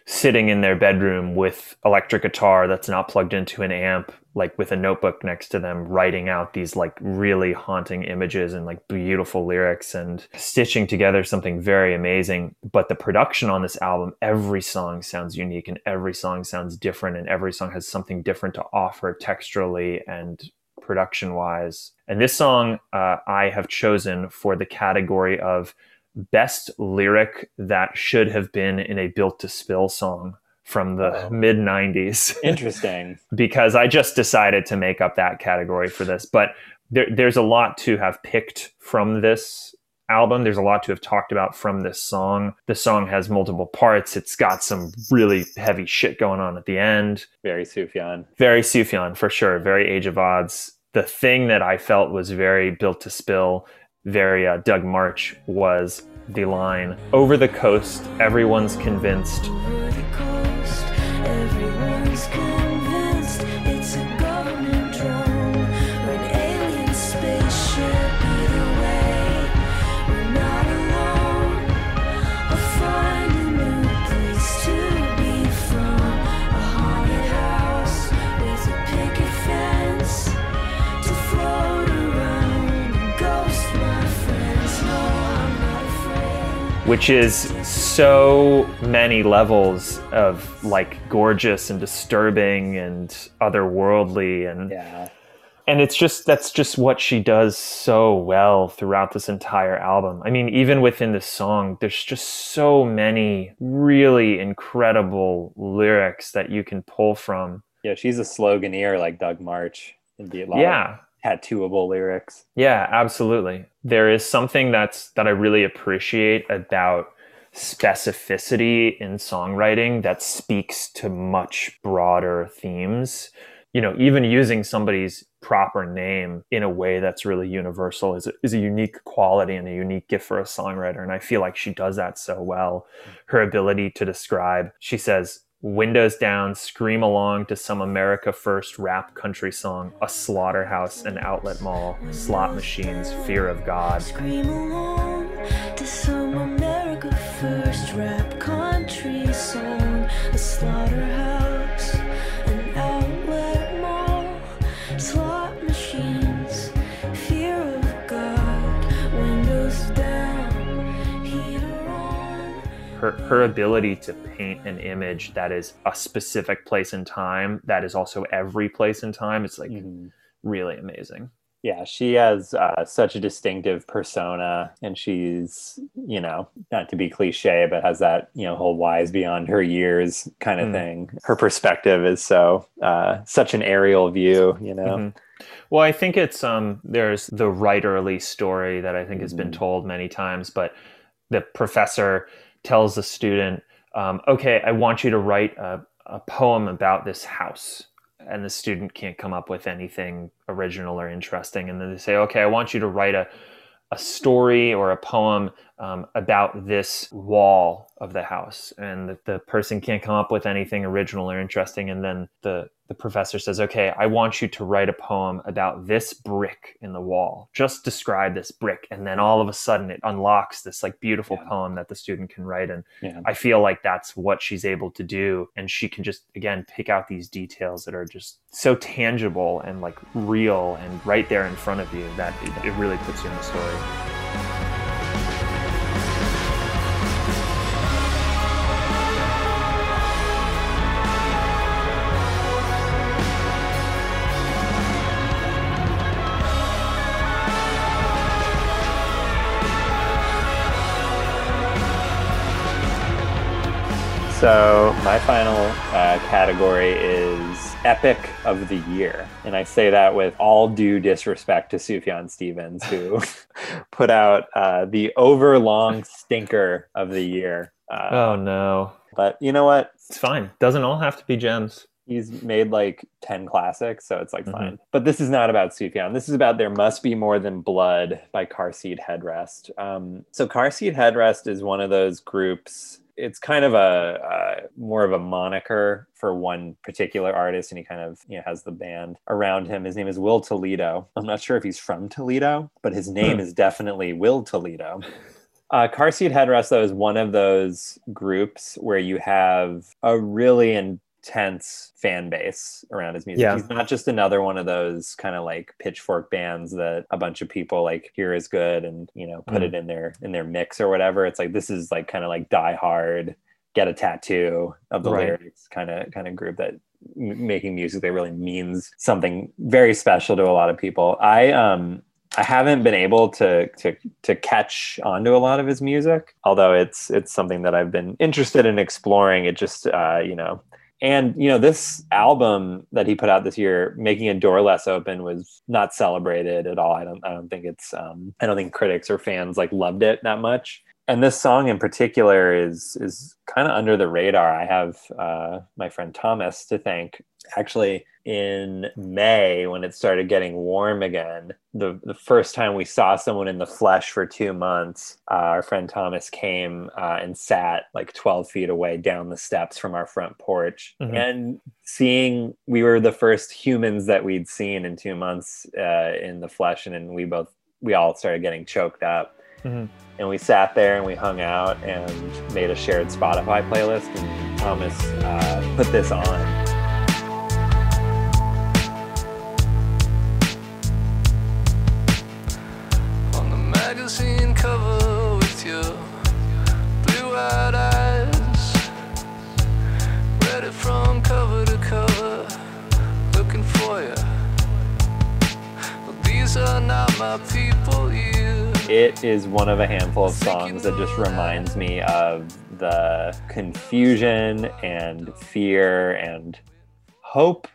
sitting in their bedroom with electric guitar that's not plugged into an amp like with a notebook next to them writing out these like really haunting images and like beautiful lyrics and stitching together something very amazing but the production on this album every song sounds unique and every song sounds different and every song has something different to offer texturally and production wise. And this song uh, I have chosen for the category of best lyric that should have been in a built to spill song from the Oh. mid 90s Interesting. because I just decided to make up that category for this. But there, there's a lot to have picked from this album. There's a lot to have talked about from this song. The song has multiple parts. It's got some really heavy shit going on at the end Very Sufjan. very Sufjan for sure, very Age of Adz. The thing that I felt was very built to spill, very uh, Doug Martsch was the line over the coast, everyone's convinced. Which is so many levels of like gorgeous and disturbing and otherworldly and Yeah. and it's just that's just what she does so well throughout this entire album. I mean, even within this song, there's just so many really incredible lyrics that you can pull from. Yeah, she's a sloganeer like Doug Martsch. in lot Yeah. Tattooable lyrics. Yeah, absolutely. There is something that's that I really appreciate about specificity in songwriting that speaks to much broader themes. You know, even using somebody's proper name in a way that's really universal is a, is a unique quality and a unique gift for a songwriter. And I feel like she does that so well. Her ability to describe, she says, windows down, scream along to some America First rap country song, a slaughterhouse, an outlet mall, slot machines, fear of God. Her her ability to paint an image that is a specific place in time that is also every place in time it's like Mhm. really amazing Yeah, she has uh, such a distinctive persona, and she's, you know, not to be cliche, but has that, you know, whole wise beyond her years kind of Mm. thing. Her perspective is so, uh, such an aerial view, you know. Mhm. well i think it's um there's the writerly story that i think has been Mhm. told many times but the professor tells the student um, okay i want you to write a, a poem about this house. And the student can't come up with anything original or interesting. And then they say okay i want you to write a, a story or a poem um, about this wall of the house. And the, the person can't come up with anything original or interesting. And then the the professor says okay i want you to write a poem about this brick in the wall. Just describe this brick. And then all of a sudden it unlocks this like beautiful Yeah. poem that the student can write. And Yeah. i feel like that's what she's able to do. And she can just again pick out these details that are just so tangible and like real and right there in front of you that it, it really puts you in the story So my final uh, category is epic of the year, and I say that with all due disrespect to Sufjan Stevens, who (laughs) put out uh, the overlong stinker of the year. Uh, oh no But you know what? it's fine doesn't all have to be gems He's made like 10 classics, so it's like Mhm. fine. But this is not about Sufjan. This is about There Must Be More Than Blood by Car Seat Headrest. Um, so, Car Seat Headrest is one of those groups it's kind of a uh, more of a moniker for one particular artist, and he kind of you know has the band around him. His name is Will Toledo. I'm not sure if he's from Toledo, but his name is definitely Will Toledo. Uh, Car Seat Headrest, though, is one of those groups where you have a really intense fan base around his music. Yeah. He's not just another one of those kind of like pitchfork bands that a bunch of people like hear is good and you know put Mm. it in their in their mix or whatever. It's like this is like kind of like Die Hard, get a tattoo of the Right. lyrics kind of kind of group that m- making music that really means something very special to a lot of people. I um I haven't been able to to to catch onto a lot of his music, although it's it's something that I've been interested in exploring. It just uh, you know, and you know, this album that he put out this year, "Making a Door Less Open," was not celebrated at all. I don't I don't think it's um, I don't think critics or fans like loved it that much. And this song in particular is is kind of under the radar. I have uh, my friend Thomas to thank. Actually, in May when it started getting warm again, the the first time we saw someone in the flesh for two months, uh, our friend Thomas came uh, and sat like twelve feet away down the steps from our front porch, Mhm. and seeing we were the first humans that we'd seen in two months uh, in the flesh, and then we both we all started getting choked up. Mhm. And we sat there and we hung out and made a shared Spotify playlist. And Thomas uh, put this on. on the magazine cover with your blue-eyed eyes. Read it from cover to cover, looking for you. But these are not my people, you. It is one of a handful of songs that just reminds me of the confusion and fear and hope,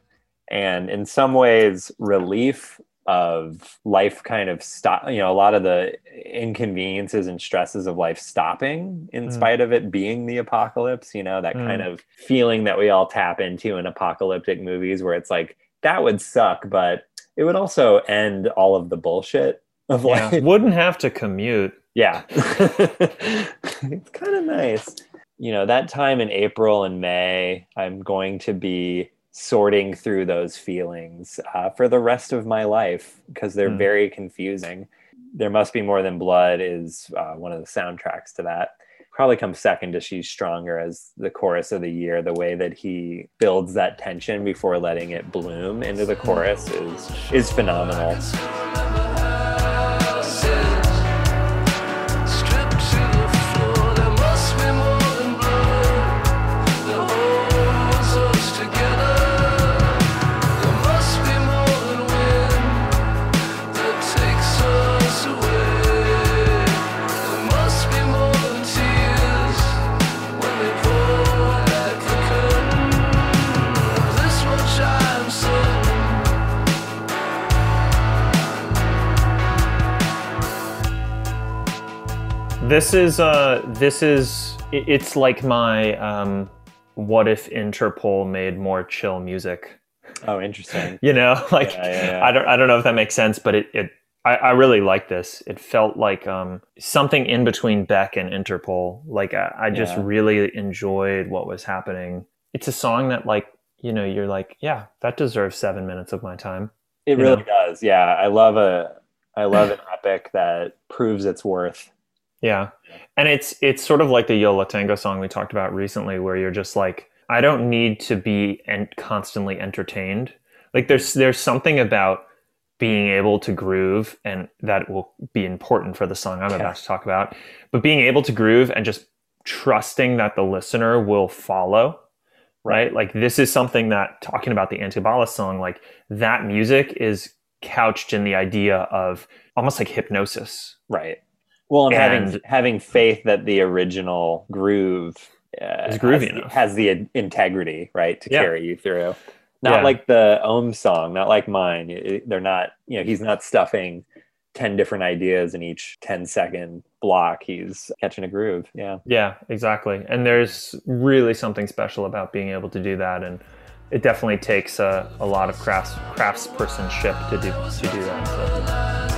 and in some ways, relief of life kind of stop you know a lot of the inconveniences and stresses of life stopping in Mm. spite of it being the apocalypse you know that Mm. kind of feeling that we all tap into in apocalyptic movies where it's like that would suck but it would also end all of the bullshit of Yeah. life Wouldn't have to commute. yeah. (laughs) it's kind of nice. You know, that time in April and May, I'm going to be sorting through those feelings uh, for the rest of my life because they're Mm. very confusing. There Must Be More Than Blood is uh, one of the soundtracks to that. Probably comes second to She's Stronger as the chorus of the year. The way that he builds that tension before letting it bloom into the chorus is is phenomenal. This is uh this is it's like my um what if Interpol made more chill music? Oh, interesting. (laughs) You know, (laughs) like Yeah, yeah, yeah. I don't I don't know if that makes sense, but it it I, I really like this. It felt like um something in between Beck and Interpol. Like I, I just really enjoyed what was happening. It's a song that like you know you're like yeah that deserves seven minutes of my time. It really know? does. Yeah, I love a I love an (coughs) epic that proves its worth. Yeah. And it's it's sort of like the Yo La Tengo song we talked about recently where you're just like I don't need to be en- constantly entertained. Like there's there's something about being able to groove and that will be important for the song I'm Yeah. about to talk about. But being able to groove and just trusting that the listener will follow, right? Like this is something that talking about the Antibalas song like that music is couched in the idea of almost like hypnosis. Right. Well, and, having And- having faith that the original groove uh, Is groovy has, the- enough. has the integrity, right, to Yeah. carry you through. Not Yeah. like the Ohmme song, not like mine. It- They're not, you know, he's not stuffing 10 different ideas in each 10 second block. He's catching a groove. Yeah. Yeah, exactly. And there's really something special about being able to do that, and it definitely takes a, a lot of crafts craftspersonship to do to do that. So.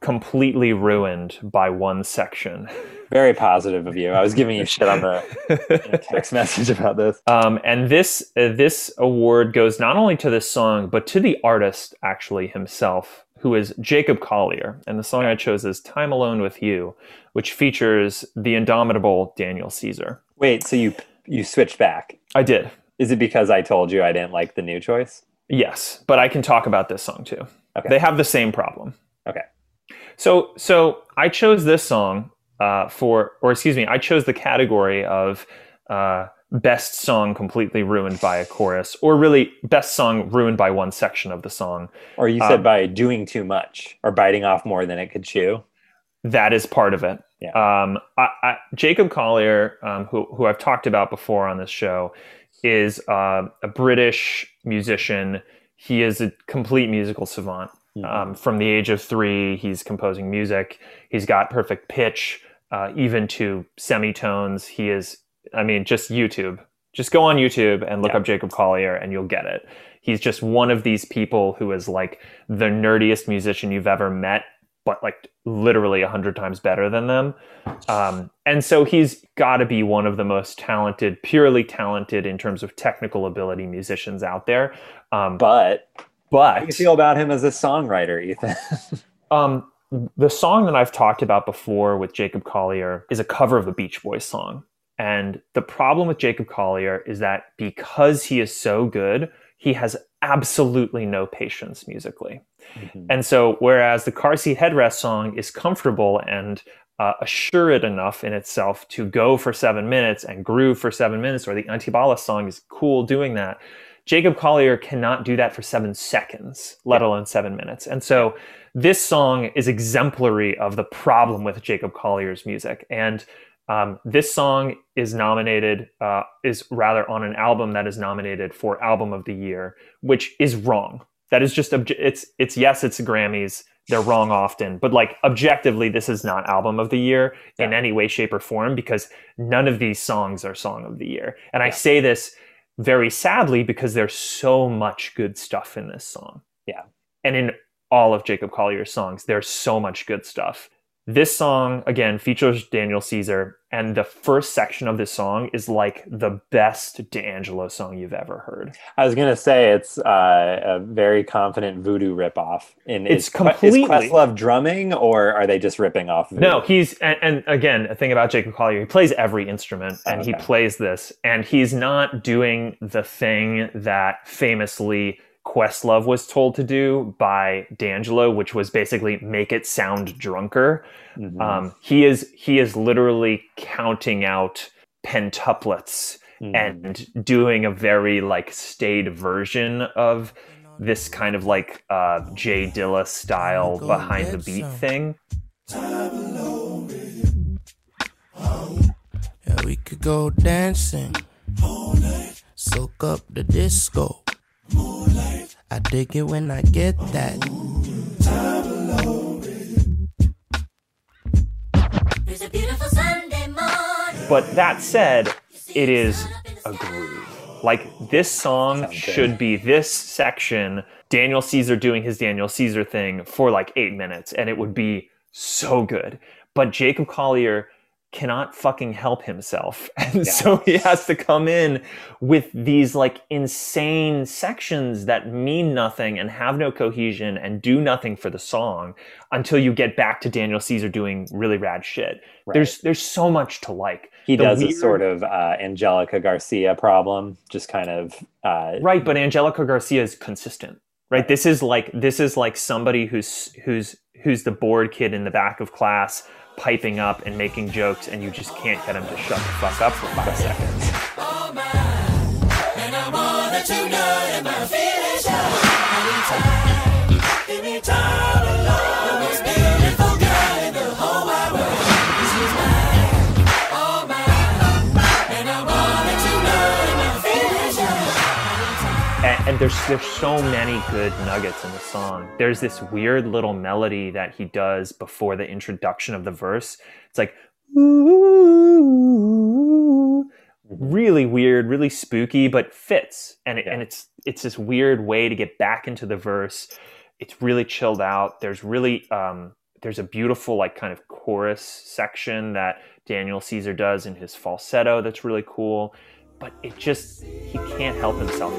completely ruined by one section. Very positive of you. I was giving you shit on the (laughs) text message about this. Um, and this uh, this award goes not only to this song, but to the artist actually himself, who is Jacob Collier. And the song I chose is "Time Alone with You," which features the indomitable Daniel Caesar. Wait, so you you switched back? I did, Is it because I told you I didn't like the new choice? yes, but I can talk about this song too. Okay. They have the same problem. Okay. So so I chose this song uh, for, or excuse me, I chose the category of uh, best song completely ruined by a chorus, or really best song ruined by one section of the song. Or you said Um, by doing too much or biting off more than it could chew. That is part of it. Yeah. Um, I, I, Jacob Collier, um, who who I've talked about before on this show, is uh, a British musician. He is a complete musical savant. Um, from the age of three, he's composing music. He's got perfect pitch, uh, even to semitones. He is, I mean, just YouTube. Just go on YouTube and look Yeah. up Jacob Collier, and you'll get it. He's just one of these people who is like the nerdiest musician you've ever met, but like literally a hundred times better than them. Um, and so he's got to be one of the most talented, purely talented in terms of technical ability musicians out there. Um, But but do you feel about him as a songwriter, Ethan? (laughs) um, the song that I've talked about before with Jacob Collier is a cover of a Beach Boys song. And the problem with Jacob Collier is that because he is so good, he has absolutely no patience musically. And so, whereas the car seat headrest song is comfortable and uh, assured enough in itself to go for seven minutes and groove for seven minutes, or the Antibalas song is cool doing that, Jacob Collier cannot do that for seven seconds, let alone seven minutes. And so, this song is exemplary of the problem with Jacob Collier's music. And um, this song is nominated, uh, is rather on an album that is nominated for Album of the Year, which is wrong. That is just obje- it's it's yes, it's Grammys. They're wrong often, but like objectively, this is not Album of the Year in any way, shape, or form because none of these songs are Song of the Year. And I say this very sadly because there's so much good stuff in this song. Yeah. And in all of Jacob Collier's songs, there's so much good stuff. This song, again, features Daniel Caesar, and the first section of this song is like the best D'Angelo song you've ever heard. I was gonna say it's uh, a very confident voodoo ripoff. In It's is, completely- is Questlove drumming, or are they just ripping off? Voodoo? No, he's and, and again, a thing about Jacob Collier, he plays every instrument and he plays this, and he's not doing the thing that famously Questlove was told to do by D'Angelo, which was basically make it sound drunker. Mhm. Um, he is he is literally counting out pentuplets Mhm. and doing a very like staid version of this kind of like uh, J Dilla style behind the beat thing. Yeah, we could go dancing. Soak up the disco. I dig it when I get that. It's a beautiful Sunday morning. But that said, it is a groove. Like this song Sounds good. should be this section, Daniel Caesar doing his Daniel Caesar thing for like eight minutes, and it would be so good. But Jacob Collier cannot fucking help himself. (laughs) And so he has to come in with these like insane sections that mean nothing and have no cohesion and do nothing for the song until you get back to Daniel Caesar doing really rad shit. Right. There's there's so much to like. he The does a sort of uh, Angelica Garcia problem, just kind of uh, right, but Angelica Garcia is consistent. Right? This is like this is like somebody who's who's who's the bored kid in the back of class piping up and making jokes and you just can't get him to shut the fuck up for five seconds. There's there's so many good nuggets in the song. There's this weird little melody that he does before the introduction of the verse. It's like ooh, really weird, really spooky, but fits. And it, Yeah. and it's it's this weird way to get back into the verse. It's really chilled out. There's really um, there's a beautiful like kind of chorus section that Daniel Caesar does in his falsetto. That's really cool. But it just he can't help himself.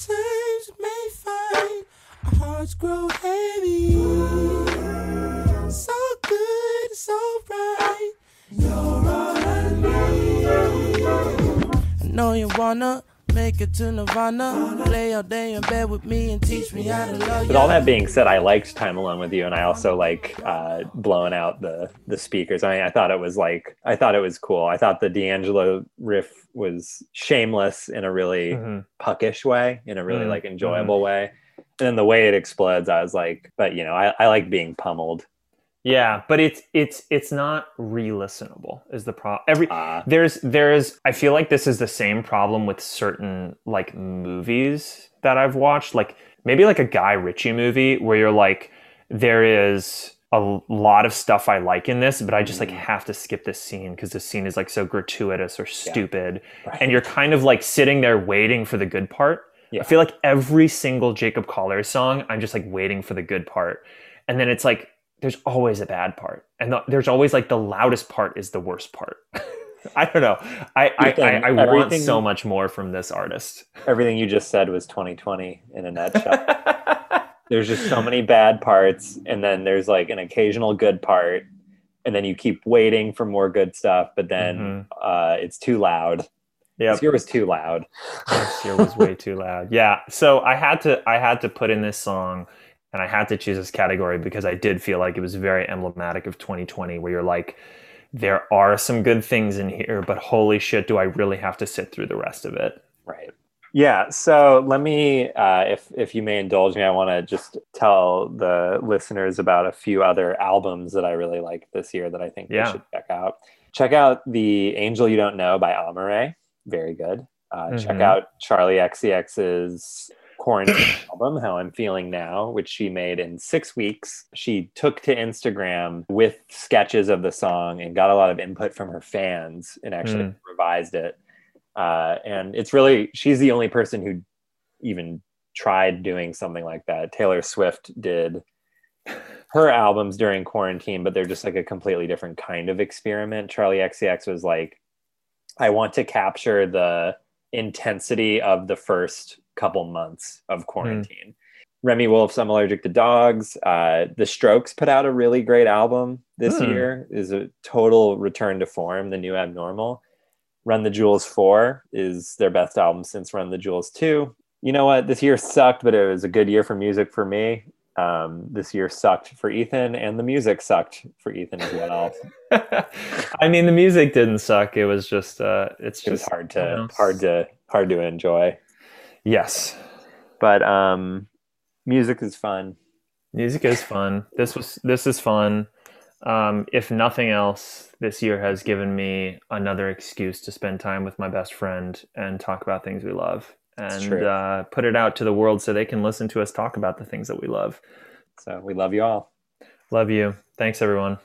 Times may find our hearts grow heavy. So good, so right. You're all I need. I know you wanna make it to Nirvana. Lay all day in bed with me and teach me how to love you. With all that being said, I liked Time Alone with You, and I also like uh, blowing out the the speakers. I mean, I thought it was like I thought it was cool. I thought the D'Angelo riff was shameless in a really Mhm. puckish way, in a really Mhm, like enjoyable way. And then the way it explodes, I was like, but you know, I, I like being pummeled. Yeah, but it's it's it's not re-listenable is the problem. Every Uh, there's there's I feel like this is the same problem with certain like movies that I've watched, like maybe like a Guy Ritchie movie where you're like there is a lot of stuff I like in this, but I just like have to skip this scene because this scene is like so gratuitous or stupid, right. and you're kind of like sitting there waiting for the good part. Yeah. I feel like every single Jacob Collier song, I'm just like waiting for the good part, and then it's like there's always a bad part, and the, there's always like the loudest part is the worst part. (laughs) I don't know. I I, I, I want so much more from this artist. everything you just said was 2020 in a nutshell. (laughs) there's just so many bad parts and then there's like an occasional good part and then you keep waiting for more good stuff but then uh, it's too loud yeah, this year was too loud this year was way too loud. Yeah, so I had to I had to put in this song, and I had to choose this category because I did feel like it was very emblematic of 2020, where you're like, there are some good things in here, but holy shit, do I really have to sit through the rest of it? right yeah so let me uh, if if you may indulge me i want to just tell the listeners about a few other albums that i really like this year that i think Yeah. they should check out check out the angel you don't know by Amaarae very good uh, check Mhm. out Charli XCX's quarantine (clears throat) album how i'm feeling now which she made in six weeks. She took to instagram with sketches of the song and got a lot of input from her fans and actually Mm. revised it. Uh, and it's really she's the only person who even tried doing something like that. Taylor swift did (laughs) her albums during quarantine but they're just like a completely different kind of experiment. Charli XCX was like i want to capture the intensity of the first couple months of quarantine Remi Wolf's i'm allergic to dogs uh, the strokes put out a really great album this Hmm. year is a total return to form the new abnormal Run the Jewels 4 is their best album since Run the Jewels 2. You know what? This year sucked, but it was a good year for music for me. Um, this year sucked for Ethan, and the music sucked for Ethan as well. (laughs) I mean, the music didn't suck. It was just, uh, it's it just hard you to know, hard to hard to enjoy. Yes, But um, music is fun. music is fun. This was, this is fun. Um, if nothing else, this year has given me another excuse to spend time with my best friend and talk about things we love and uh, put it out to the world so they can listen to us talk about the things that we love. So we love you all. Love you. Thanks, everyone.